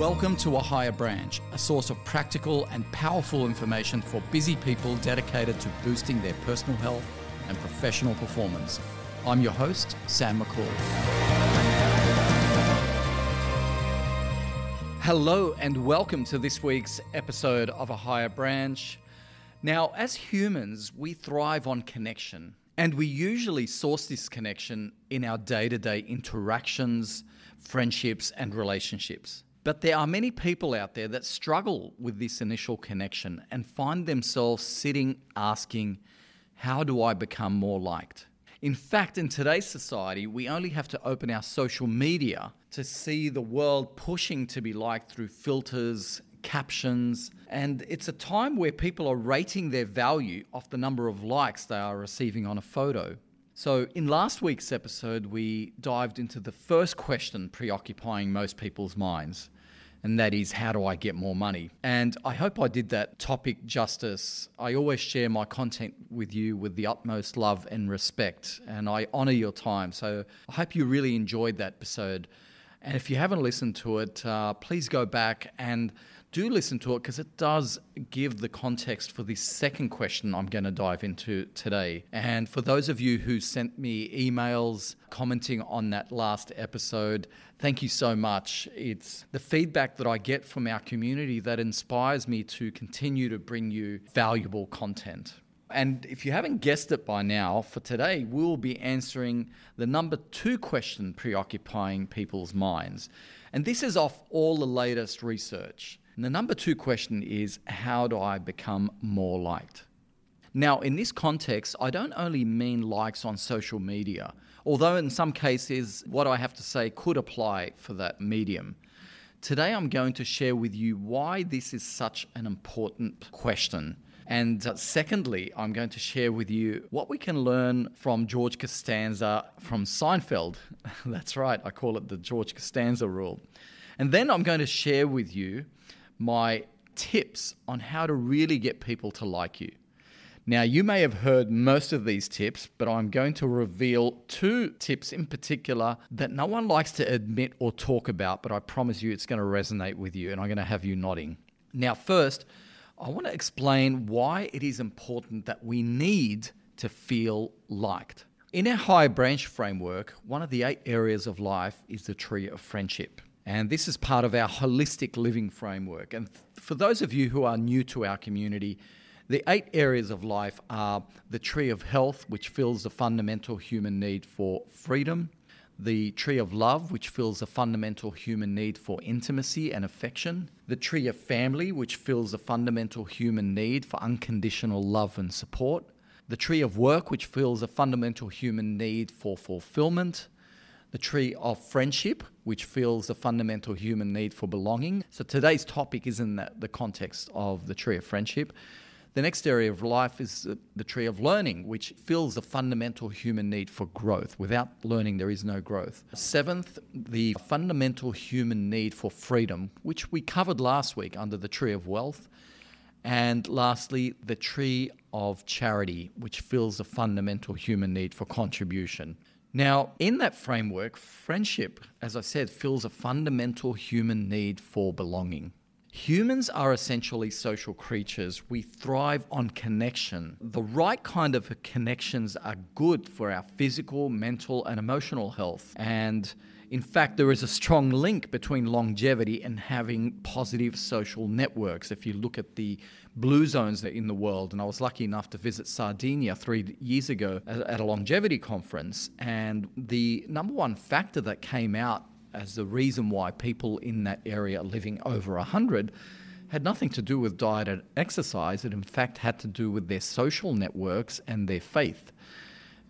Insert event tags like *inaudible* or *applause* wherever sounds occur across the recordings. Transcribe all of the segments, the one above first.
Welcome to A Higher Branch, a source of practical and powerful information for busy people dedicated to boosting their personal health and professional performance. I'm your host, Sam Makhoul. Hello, and welcome to this week's episode of A Higher Branch. Now, as humans, we thrive on connection, and we usually source this connection in our day to day interactions, friendships, and relationships. But there are many people out there that struggle with this initial connection and find themselves sitting asking, How do I become more liked? In fact, in today's society, we only have to open our social media to see the world pushing to be liked through filters, captions, and it's a time where people are rating their value off the number of likes they are receiving on a photo. So, in last week's episode, we dived into the first question preoccupying most people's minds, and that is how do I get more money? And I hope I did that topic justice. I always share my content with you with the utmost love and respect, and I honor your time. So, I hope you really enjoyed that episode. And if you haven't listened to it, uh, please go back and do listen to it because it does give the context for the second question I'm going to dive into today. And for those of you who sent me emails commenting on that last episode, thank you so much. It's the feedback that I get from our community that inspires me to continue to bring you valuable content. And if you haven't guessed it by now, for today, we'll be answering the number two question preoccupying people's minds. And this is off all the latest research. And the number two question is how do I become more liked? Now, in this context, I don't only mean likes on social media, although in some cases, what I have to say could apply for that medium. Today, I'm going to share with you why this is such an important question. And uh, secondly, I'm going to share with you what we can learn from George Costanza from Seinfeld. *laughs* That's right, I call it the George Costanza rule. And then I'm going to share with you my tips on how to really get people to like you. Now, you may have heard most of these tips, but I'm going to reveal two tips in particular that no one likes to admit or talk about, but I promise you it's going to resonate with you and I'm going to have you nodding. Now, first, I want to explain why it is important that we need to feel liked. In our high branch framework, one of the eight areas of life is the tree of friendship. And this is part of our holistic living framework. And for those of you who are new to our community, the eight areas of life are the tree of health, which fills the fundamental human need for freedom, the tree of love, which fills a fundamental human need for intimacy and affection, the tree of family, which fills a fundamental human need for unconditional love and support, the tree of work, which fills a fundamental human need for fulfillment, the tree of friendship, which fills the fundamental human need for belonging. So today's topic is in the, context of the tree of friendship. The next area of life is the tree of learning, which fills the fundamental human need for growth. Without learning, there is no growth. Seventh, the fundamental human need for freedom, which we covered last week under the tree of wealth. And lastly, the tree of charity, which fills the fundamental human need for contribution. Now, in that framework, friendship, as I said, fills a fundamental human need for belonging. Humans are essentially social creatures. We thrive on connection. The right kind of connections are good for our physical, mental, and emotional health. And in fact, there is a strong link between longevity and having positive social networks. If you look at the blue zones in the world, and I was lucky enough to visit Sardinia three years ago at a longevity conference, and the number one factor that came out as the reason why people in that area are living over 100 had nothing to do with diet and exercise. It, in fact, had to do with their social networks and their faith.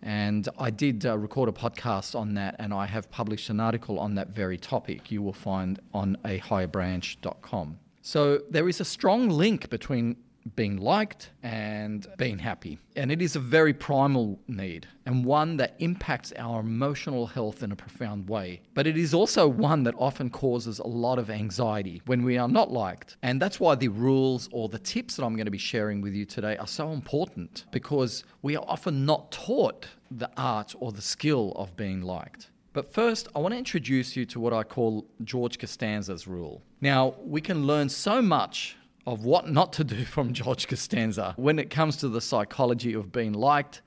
And I did uh, record a podcast on that, and I have published an article on that very topic you will find on ahigherbranch.com. So there is a strong link between being liked and being happy. And it is a very primal need and one that impacts our emotional health in a profound way. But it is also one that often causes a lot of anxiety when we are not liked. And that's why the rules or the tips that I'm going to be sharing with you today are so important because we are often not taught the art or the skill of being liked. But first, I want to introduce you to what I call George Costanza's rule. Now, we can learn so much of what not to do from *laughs* George Costanza when it comes to the psychology of being liked.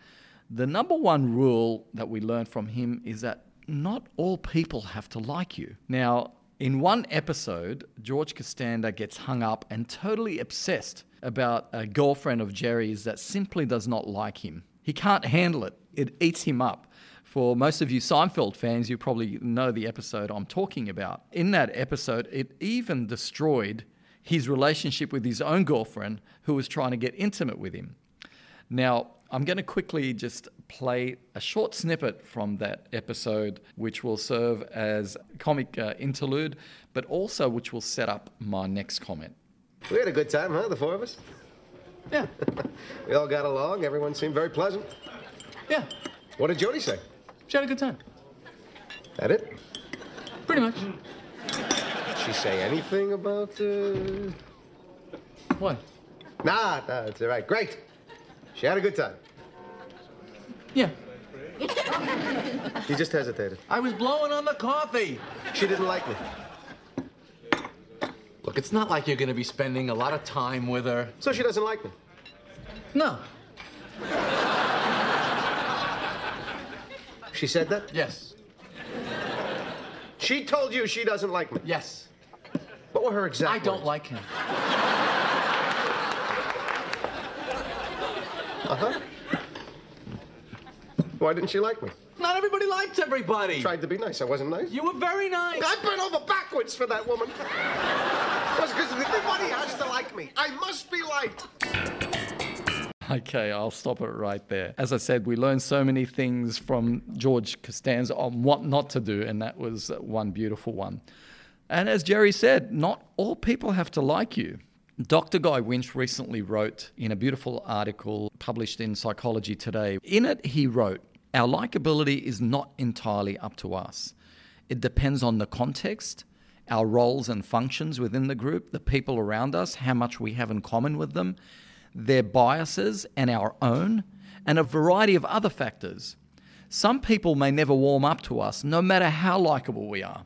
The number one rule that we learn from him is that not all people have to like you. Now, in one episode, George Costanza gets hung up and totally obsessed about a girlfriend of Jerry's that simply does not like him. He can't handle it, it eats him up. For most of you Seinfeld fans, you probably know the episode I'm talking about. In that episode, it even destroyed his relationship with his own girlfriend who was trying to get intimate with him. Now, I'm going to quickly just play a short snippet from that episode, which will serve as comic uh, interlude, but also which will set up my next comment. We had a good time, huh, the four of us? Yeah, *laughs* We all got along. Everyone seemed very pleasant. yeah, What did Jody say? she had a good time. That it? Pretty much. She say anything about, uh... What? Nah, nah, it's all right. Great. She had a good time. Yeah. He just hesitated. I was blowing on the coffee. She didn't like me. Look, it's not like you're gonna be spending a lot of time with her. So she doesn't like me. No. She said that? Yes. She told you she doesn't like me. Yes. What were her exact I don't like him. Uh-huh. Why didn't she like me? Not everybody likes everybody. I Tried to be nice. I wasn't nice. You were very nice. I bent over backwards for that woman. That's because everybody has to like me. I must be liked. Okay, I'll stop it right there. As I said, we learned so many things from George Costanza on what not to do, and that was one beautiful one. And as Jerry said, not all people have to like you. Dr. Guy Winch recently wrote in a beautiful article published in Psychology Today. In it, he wrote, Our likability is not entirely up to us. It depends on the context, our roles and functions within the group, the people around us, how much we have in common with them, their biases and our own, and a variety of other factors. Some people may never warm up to us, no matter how likable we are.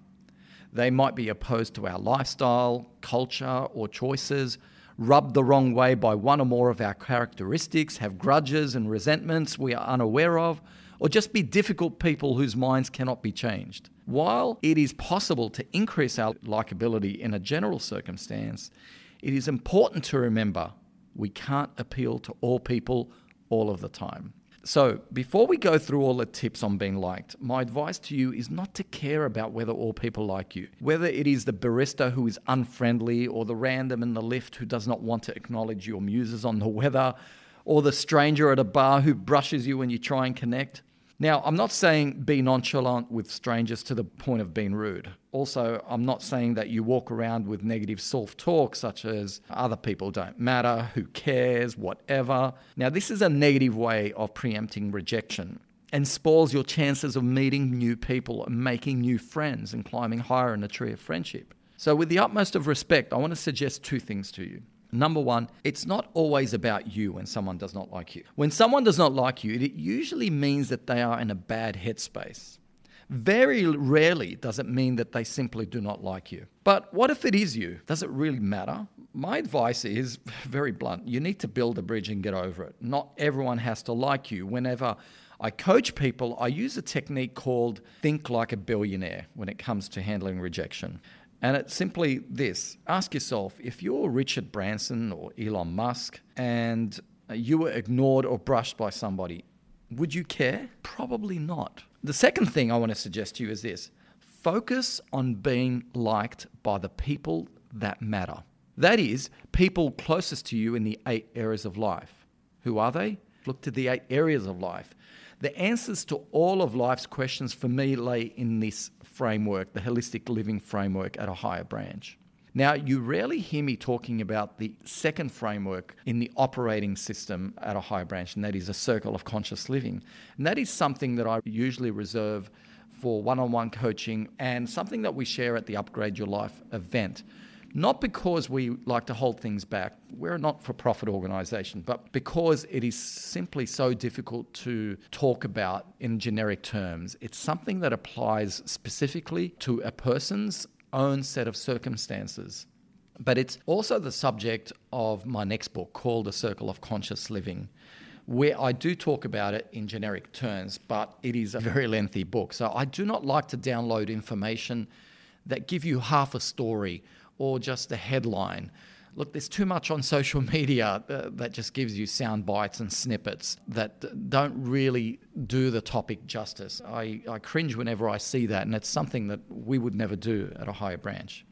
They might be opposed to our lifestyle, culture, or choices, rubbed the wrong way by one or more of our characteristics, have grudges and resentments we are unaware of, or just be difficult people whose minds cannot be changed. While it is possible to increase our likability in a general circumstance, it is important to remember we can't appeal to all people all of the time. So, before we go through all the tips on being liked, my advice to you is not to care about whether all people like you. Whether it is the barista who is unfriendly, or the random in the lift who does not want to acknowledge your muses on the weather, or the stranger at a bar who brushes you when you try and connect. Now, I'm not saying be nonchalant with strangers to the point of being rude. Also, I'm not saying that you walk around with negative self talk, such as other people don't matter, who cares, whatever. Now, this is a negative way of preempting rejection and spoils your chances of meeting new people and making new friends and climbing higher in the tree of friendship. So, with the utmost of respect, I want to suggest two things to you. Number one, it's not always about you when someone does not like you. When someone does not like you, it usually means that they are in a bad headspace. Very rarely does it mean that they simply do not like you. But what if it is you? Does it really matter? My advice is *laughs* very blunt you need to build a bridge and get over it. Not everyone has to like you. Whenever I coach people, I use a technique called think like a billionaire when it comes to handling rejection. And it's simply this ask yourself if you're Richard Branson or Elon Musk and you were ignored or brushed by somebody, would you care? Probably not. The second thing I want to suggest to you is this focus on being liked by the people that matter. That is, people closest to you in the eight areas of life. Who are they? Look to the eight areas of life. The answers to all of life's questions for me lay in this framework, the holistic living framework at a higher branch. Now, you rarely hear me talking about the second framework in the operating system at a higher branch, and that is a circle of conscious living. And that is something that I usually reserve for one on one coaching and something that we share at the Upgrade Your Life event. Not because we like to hold things back, we're a not for profit organisation, but because it is simply so difficult to talk about in generic terms. It's something that applies specifically to a person's own set of circumstances. But it's also the subject of my next book called The Circle of Conscious Living, where I do talk about it in generic terms, but it is a very lengthy book. So I do not like to download information that give you half a story or just a headline. Look, there's too much on social *laughs* media uh, that just gives you sound bites and snippets that don't really do the topic justice. I, I cringe whenever I see that, and it's something that we would never do at a higher branch.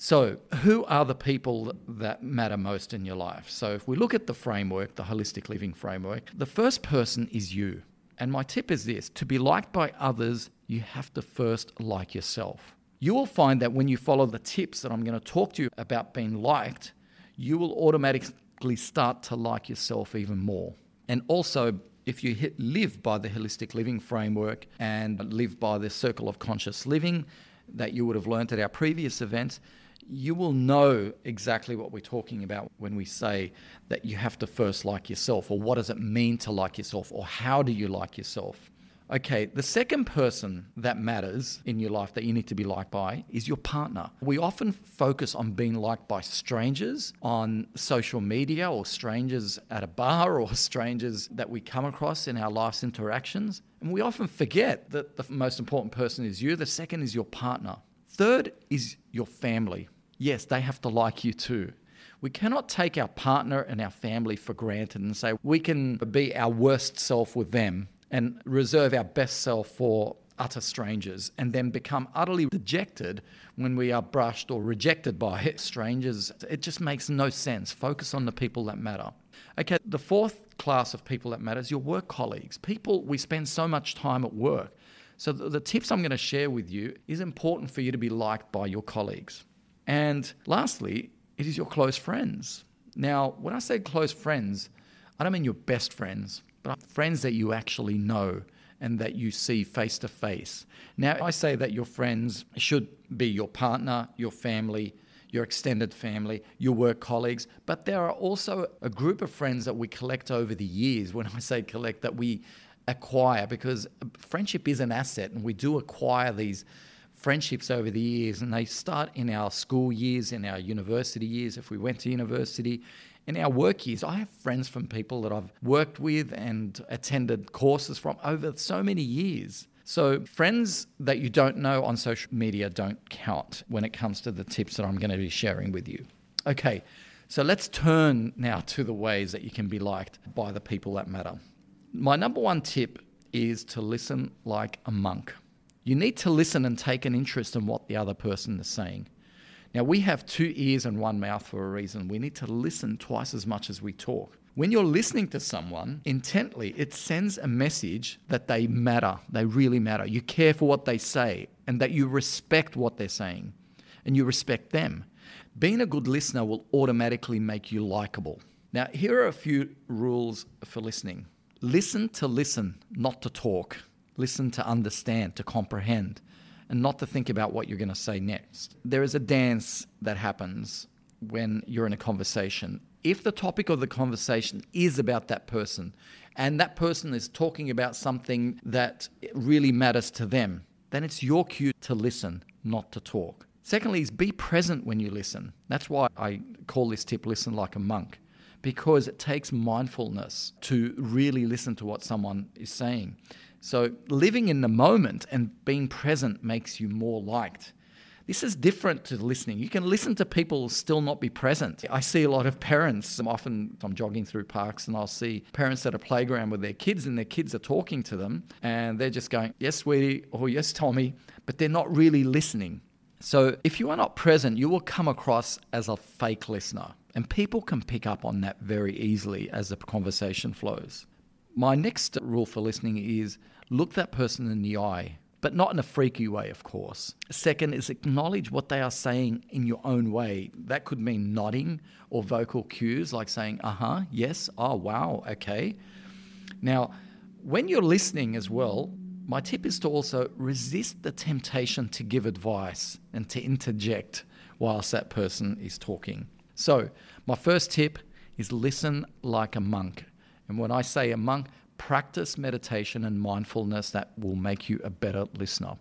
So, who are the people that matter most in your life? So, if we look at the framework, the holistic living framework, the first person is you. And my tip is this to be liked by others, you have to first like yourself. You will find that when you follow the tips that I'm going to talk to you about being liked, you will automatically start to like yourself even more. And also, if you hit, live by the holistic living framework and live by the circle of conscious living that you would have learned at our previous events, you will know exactly what we're talking about when we say that you have to first like yourself, or what does it mean to like yourself, or how do you like yourself. Okay, the second person that matters in your life that you need to be liked by is your partner. We often focus on being liked by strangers on social media or strangers at a bar or *laughs* strangers that we come across in our life's interactions. And we often forget that the most important person is you, the second is your partner. Third is your family. Yes, they have to like you too. We cannot take our partner and our family for granted and say we can be our worst self with them and reserve our best self for utter strangers and then become utterly dejected when we are brushed or rejected by *laughs* strangers. It just makes no sense. Focus on the people that matter. Okay, the fourth class of people that matter is your work colleagues. People, we spend so much time at work. So the, the tips I'm going to share with you is important for you to be liked by your colleagues. And lastly, it is your close friends. Now, when I say close friends, I don't mean your best friends, but friends that you actually know and that you see face to face. Now, I say that your friends should be your partner, your family, your extended family, your work colleagues, but there are also a group of friends that we collect over the years. When I say collect, that we acquire because friendship is an asset and we do acquire these friendships over the years, and they start in our school years, in our university years, if we went to university. In our work years, I have friends from people that I've worked with and attended courses from over so many years. So, friends that you don't know on social media don't count when it comes to the tips that I'm going to be sharing with you. Okay, so let's turn now to the ways that you can be liked by the people that matter. My number one tip is to listen like a monk. You need to listen and take an interest in what the other person is saying. Now, we have two ears and one mouth for a reason. We need to listen twice as much as we talk. When you're listening to someone intently, it sends a message that they matter, they really matter. You care for what they say and that you respect what they're saying and you respect them. Being a good listener will automatically make you likable. Now, here are a few rules for listening listen to listen, not to talk listen to understand, to comprehend, and not to think about what you're going to say next. There is a dance that happens when you're in a conversation. If the topic of the conversation is about that person, and that person is talking about something that really matters to them, then it's your cue to listen, not to talk. Secondly, is be present when you listen. That's why I call this tip listen like a monk, because it takes mindfulness to really listen to what someone is saying. So living in the moment and being present makes you more liked. This is different to listening. You can listen to people still not be present. I see a lot of parents. Often I'm jogging through parks and I'll see parents at a playground with their kids and their kids are talking to them and they're just going, Yes, sweetie, or Yes, Tommy, but they're not really listening. So if you are not present, you will come across as a fake listener. And people can pick up on that very easily as the conversation flows. My next rule for listening is look that person in the eye, but not in a freaky way, of course. Second is acknowledge what they are saying in your own way. That could mean nodding or vocal cues like saying, uh huh, yes, oh, wow, okay. Now, when you're listening as well, my tip is to also resist the temptation to give advice and to interject whilst that person is talking. So, my first tip is listen like a monk. And when I say a monk, practice meditation and mindfulness that will make you a better listener.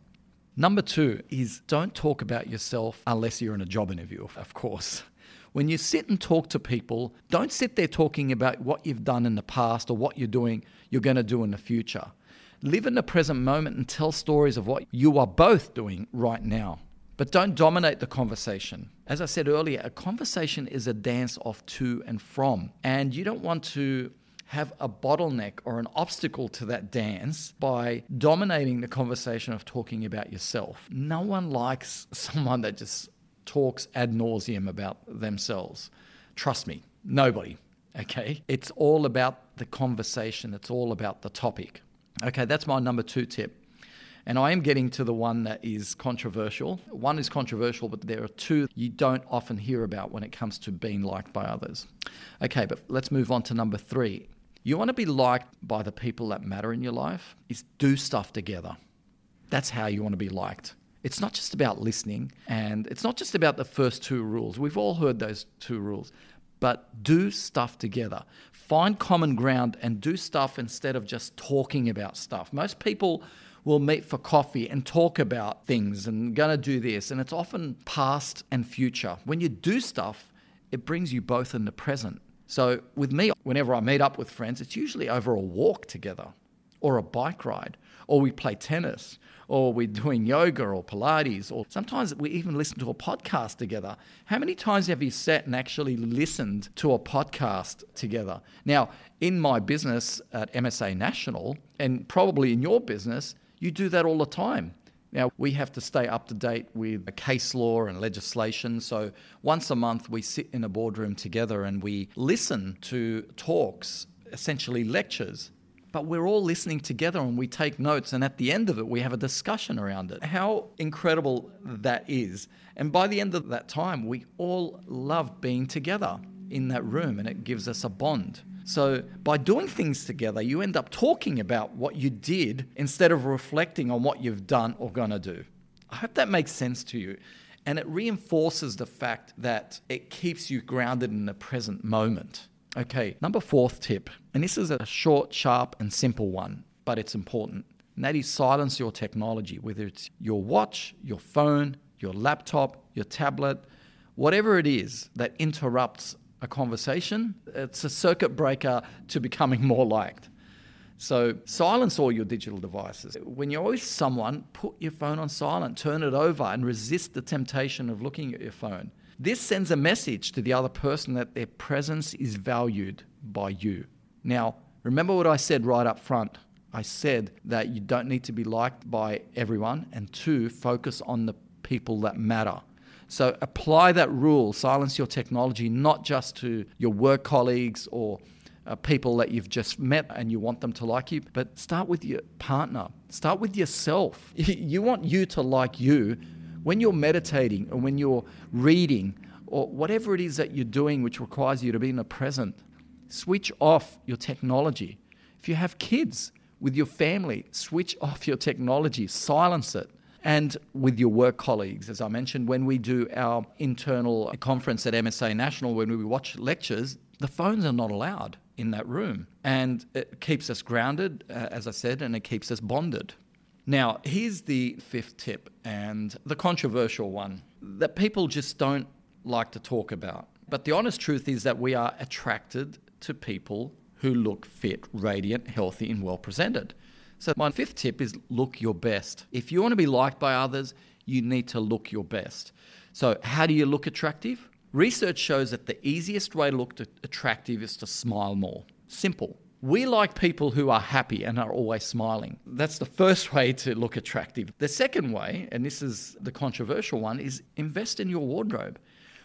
Number two is don't talk about yourself unless you're in a job interview, of course. When you sit and talk to people, don't sit there talking about what you've done in the past or what you're doing, you're going to do in the future. Live in the present moment and tell stories of what you are both doing right now. But don't dominate the conversation. As I said earlier, a conversation is a dance of to and from. And you don't want to have a bottleneck or an obstacle to that dance by dominating the conversation of talking about yourself. No one likes *laughs* someone that just talks ad nauseum about themselves. Trust me, nobody. Okay? It's all about the conversation, it's all about the topic. Okay, that's my number two tip. And I am getting to the one that is controversial. One is controversial, but there are two you don't often hear about when it comes to being liked by others. Okay, but let's move on to number three. You want to be liked by the people that matter in your life, is do stuff together. That's how you want to be liked. It's not just about listening and it's not just about the first two rules. We've all heard those two rules. But do stuff together. Find common ground and do stuff instead of just talking about stuff. Most people will meet for coffee and talk about things and to do this. And it's often past and future. When you do stuff, it brings you both in the present. So with me, whenever I meet up with friends, it's usually over a walk together or a bike ride, or we play tennis, or we're doing yoga or Pilates, or sometimes we even listen to a podcast together. How many times have you sat and actually listened to a podcast together? Now, in my business at MSA National, and probably in your business, you do that all the time. Now, we have to stay up to date with case law and legislation. So, once a month, we sit in a boardroom together and we listen to talks, essentially lectures. But we're all listening together and we take notes, and at the end of it, we have a discussion around it. How incredible that is. And by the end of that time, we all love being together in that room, and it gives us a bond. So, by doing things together, you end up talking about what you did instead of reflecting on what you've done or going to do. I hope that makes sense to you. And it reinforces the fact that it keeps you grounded in the present moment. Okay, number fourth tip, and this is a short, sharp, and simple one, but it's important. And that is silence your technology, whether it's your watch, your phone, your laptop, your tablet, whatever it is that interrupts a conversation. It's a circuit breaker to becoming more liked. So silence all your digital devices. When you're with someone, put your phone on silent, turn it over, and resist the temptation of looking at your phone. This sends a message to the other person that their presence is valued by you. Now, remember what I said right up front. I said that you don't need to be liked by everyone, and two, focus on the people that matter. So apply that rule, silence your technology, not just to your work colleagues or uh, people that you've just met and you want them to like you, but start with your partner. Start with yourself. *laughs* You want you to like you when you're meditating or when you're reading or whatever it is that you're doing which requires you to be in the present. Switch off your technology. If you have kids with your family, switch off your technology, silence it and with your work colleagues. As I mentioned, when we do our internal conference at MSA National, when we watch lectures, the phones are not allowed in that room. And it keeps us grounded, uh, as I said, and it keeps us bonded. Now, here's the fifth tip, and the controversial one that people just don't like to talk about. But the honest truth is that we are attracted to people who look fit, radiant, healthy, and well presented. So, my fifth tip is look your best. If you want to be liked by others, you need to look your best. So, how do you look attractive? Research shows that the easiest way to look attractive is to smile more. Simple. We like people who are happy and are always smiling. That's the first *laughs* way to look attractive. The second way, and this is the controversial one, is invest in your wardrobe.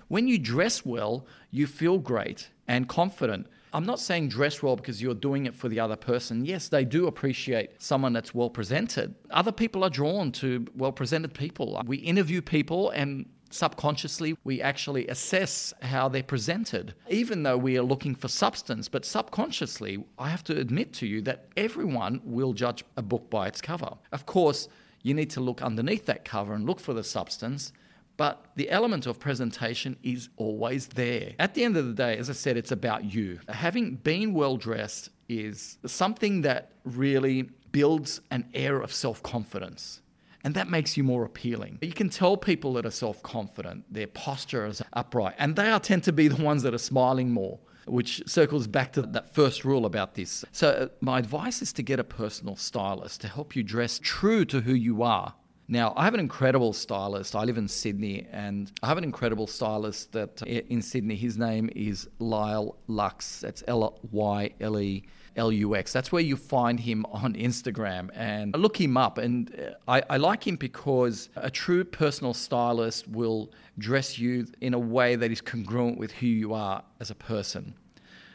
When you dress well, you feel great and confident. I'm not saying dress well because you're doing it for the other person. Yes, they do appreciate someone that's well presented. Other people are drawn to well presented people. We interview people and subconsciously we actually assess how they're presented, even though we are looking for substance. But subconsciously, I have to admit to you that everyone will judge a book by its cover. Of course, you need to look underneath that cover and look for the substance. But the element of presentation is always there. At the end of the day, as I said, it's about you. Having been well dressed is something that really builds an air of self confidence. And that makes you more appealing. You can tell people that are self confident, their posture is upright, and they are tend to be the ones that are smiling more which circles back to that first rule about this. So, uh, my advice is to get a personal stylist to help you dress true to who you are. Now, I have an incredible stylist. I live in Sydney, and I have an incredible stylist that in Sydney. His name is Lyle Lux. That's L Y L E L U X. That's where you find him on Instagram, and I look him up. And uh, I, I like him because a true personal stylist will dress you in a way that is congruent with who you are as a person.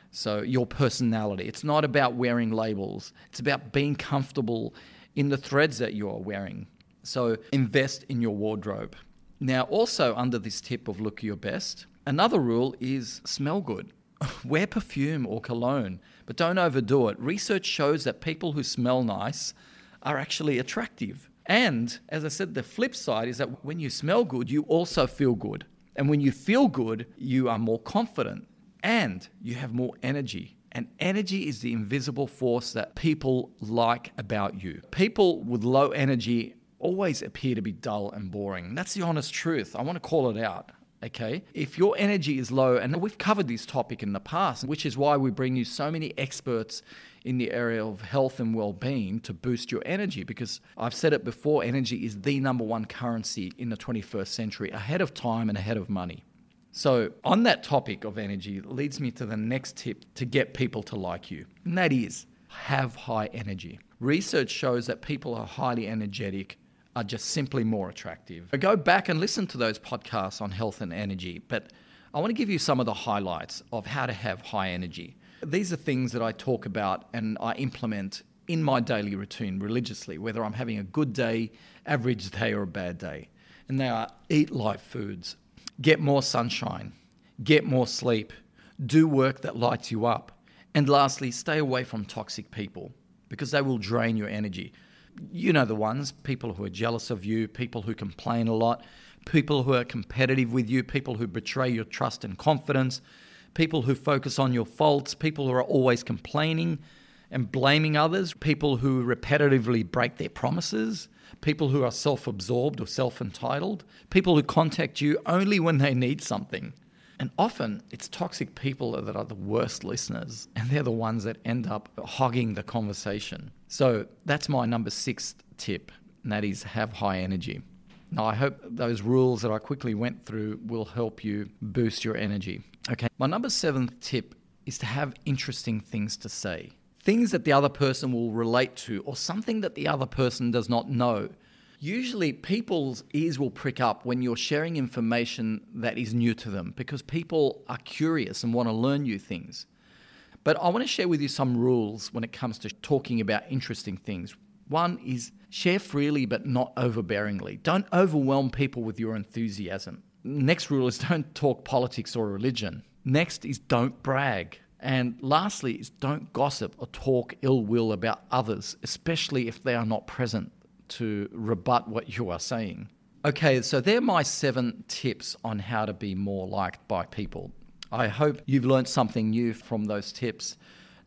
So, your personality. It's not about wearing labels, it's about being comfortable in the threads that you are wearing. So, invest in your wardrobe. Now, also under this tip of look your best, another rule is smell good. *laughs* Wear perfume or cologne, but don't overdo it. Research shows that people who smell nice are actually attractive. And as I said, the flip side is that when you smell good, you also feel good. And when you feel good, you are more confident and you have more energy. And energy is the invisible force that people like about you. People with low energy always appear to be dull and boring. That's the honest truth. I want to call it out. Okay. If your energy is low, and we've covered this topic in the past, which is why we bring you so many experts in the area of health and well being to boost your energy, because I've said it before energy is the number one currency in the 21st century, ahead of time and ahead of money. So, on that topic of energy, leads me to the next tip to get people to like you, and that is have high energy. Research shows that people are highly energetic are just simply more attractive. Go back and listen to those podcasts on health and energy, but I want to give you some of the highlights of how to have high energy. These are things that I talk about and I implement in my daily routine religiously, whether I'm having a good day, average day, or a bad day. And they are eat light foods, get more sunshine, get more sleep, do work that lights you up, and lastly, stay away from toxic people because they will drain your energy you know the ones people who are jealous of you, people who complain a lot, people who are competitive with you, people who betray your trust and confidence, people who focus on your faults, people who are always complaining and blaming others, people who repetitively break their promises, people who are self absorbed or self entitled, people who contact you only when they need something. And often it's toxic people that are the worst listeners, and they're the ones that end up hogging the conversation. So that's my number six tip, and that is have high energy. Now, I hope those rules that I quickly went through will help you boost your energy. Okay, my number seven tip is to have interesting things to say. Things that the other person will relate to, or something that the other person does not know Usually, people's ears will prick up when you're sharing information that is new to them because people are curious and want to learn new things. But I want to share with you some rules when it comes to talking about interesting things. One is share freely but not overbearingly. Don't overwhelm people with your enthusiasm. Next rule is *laughs* don't talk politics or religion. Next is don't brag. And lastly is don't gossip or talk ill will about others, especially if they are not present to rebut what you are saying. Okay, so they're my seven tips on how to be more liked by people. I hope you've learned something new from those tips.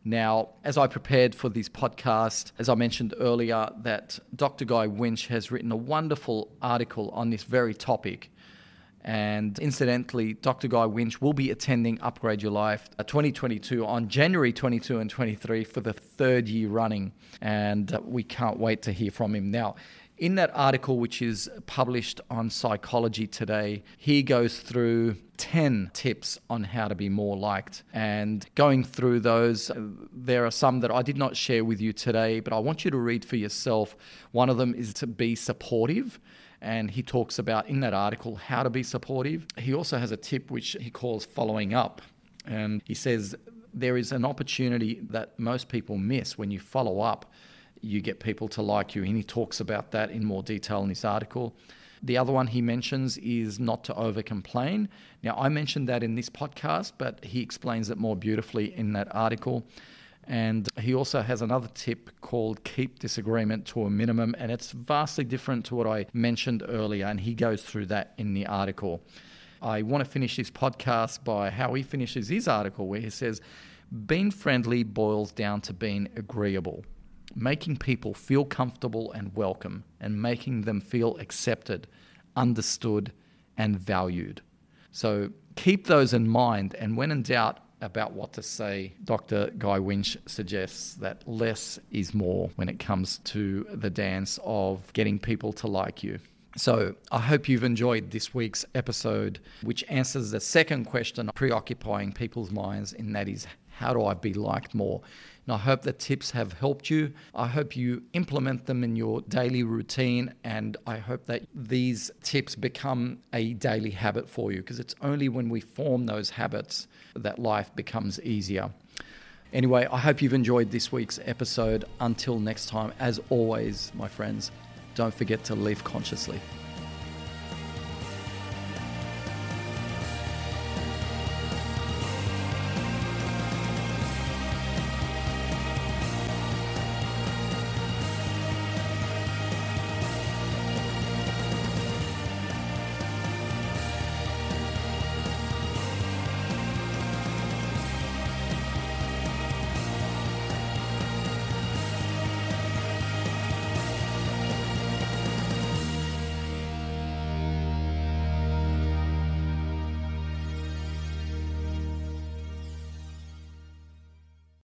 Now, as I prepared for this podcast, as I mentioned earlier, that Dr. Guy Winch has written a wonderful article on this very topic. And incidentally, Dr. Guy Winch will be attending Upgrade Your Life uh, 2022 on January 22 and 23 for the third year running. And uh, we can't wait to hear from him. Now, in that article, which is published on Psychology Today, he goes through 10 tips on how to be more liked. And going through those, uh, there are some that I did not share with you today, but I want you to read for yourself. One of them is to be supportive and he talks about in that article how to be supportive. He also has a tip which he calls following up. And he says there is an opportunity that most people miss when you follow up, you get people to like you. And he talks about that in more detail in this article. The other one he mentions is not to over complain. Now, I mentioned that in this podcast, but he explains it more beautifully in that article. And he also has another tip called keep disagreement to a minimum. And it's vastly different to what I mentioned earlier. And he goes through that in the article. I want to finish this podcast by how he finishes his article, where he says, Being friendly boils down to being agreeable, making people feel comfortable and welcome, and making them feel accepted, understood, and valued. So keep those in mind, and when in doubt, about what to say, Dr. Guy Winch suggests that less is more when it comes to the dance of getting people to like you. So, I hope you've enjoyed this week's episode, which answers the second question preoccupying people's minds, and that is how do I be liked more? And I hope the tips have helped you. I hope you implement them in your daily routine, and I hope that these tips become a daily habit for you because it's only when we form those habits that life becomes easier. Anyway, I hope you've enjoyed this week's episode. Until next time, as always, my friends, don't forget to live consciously.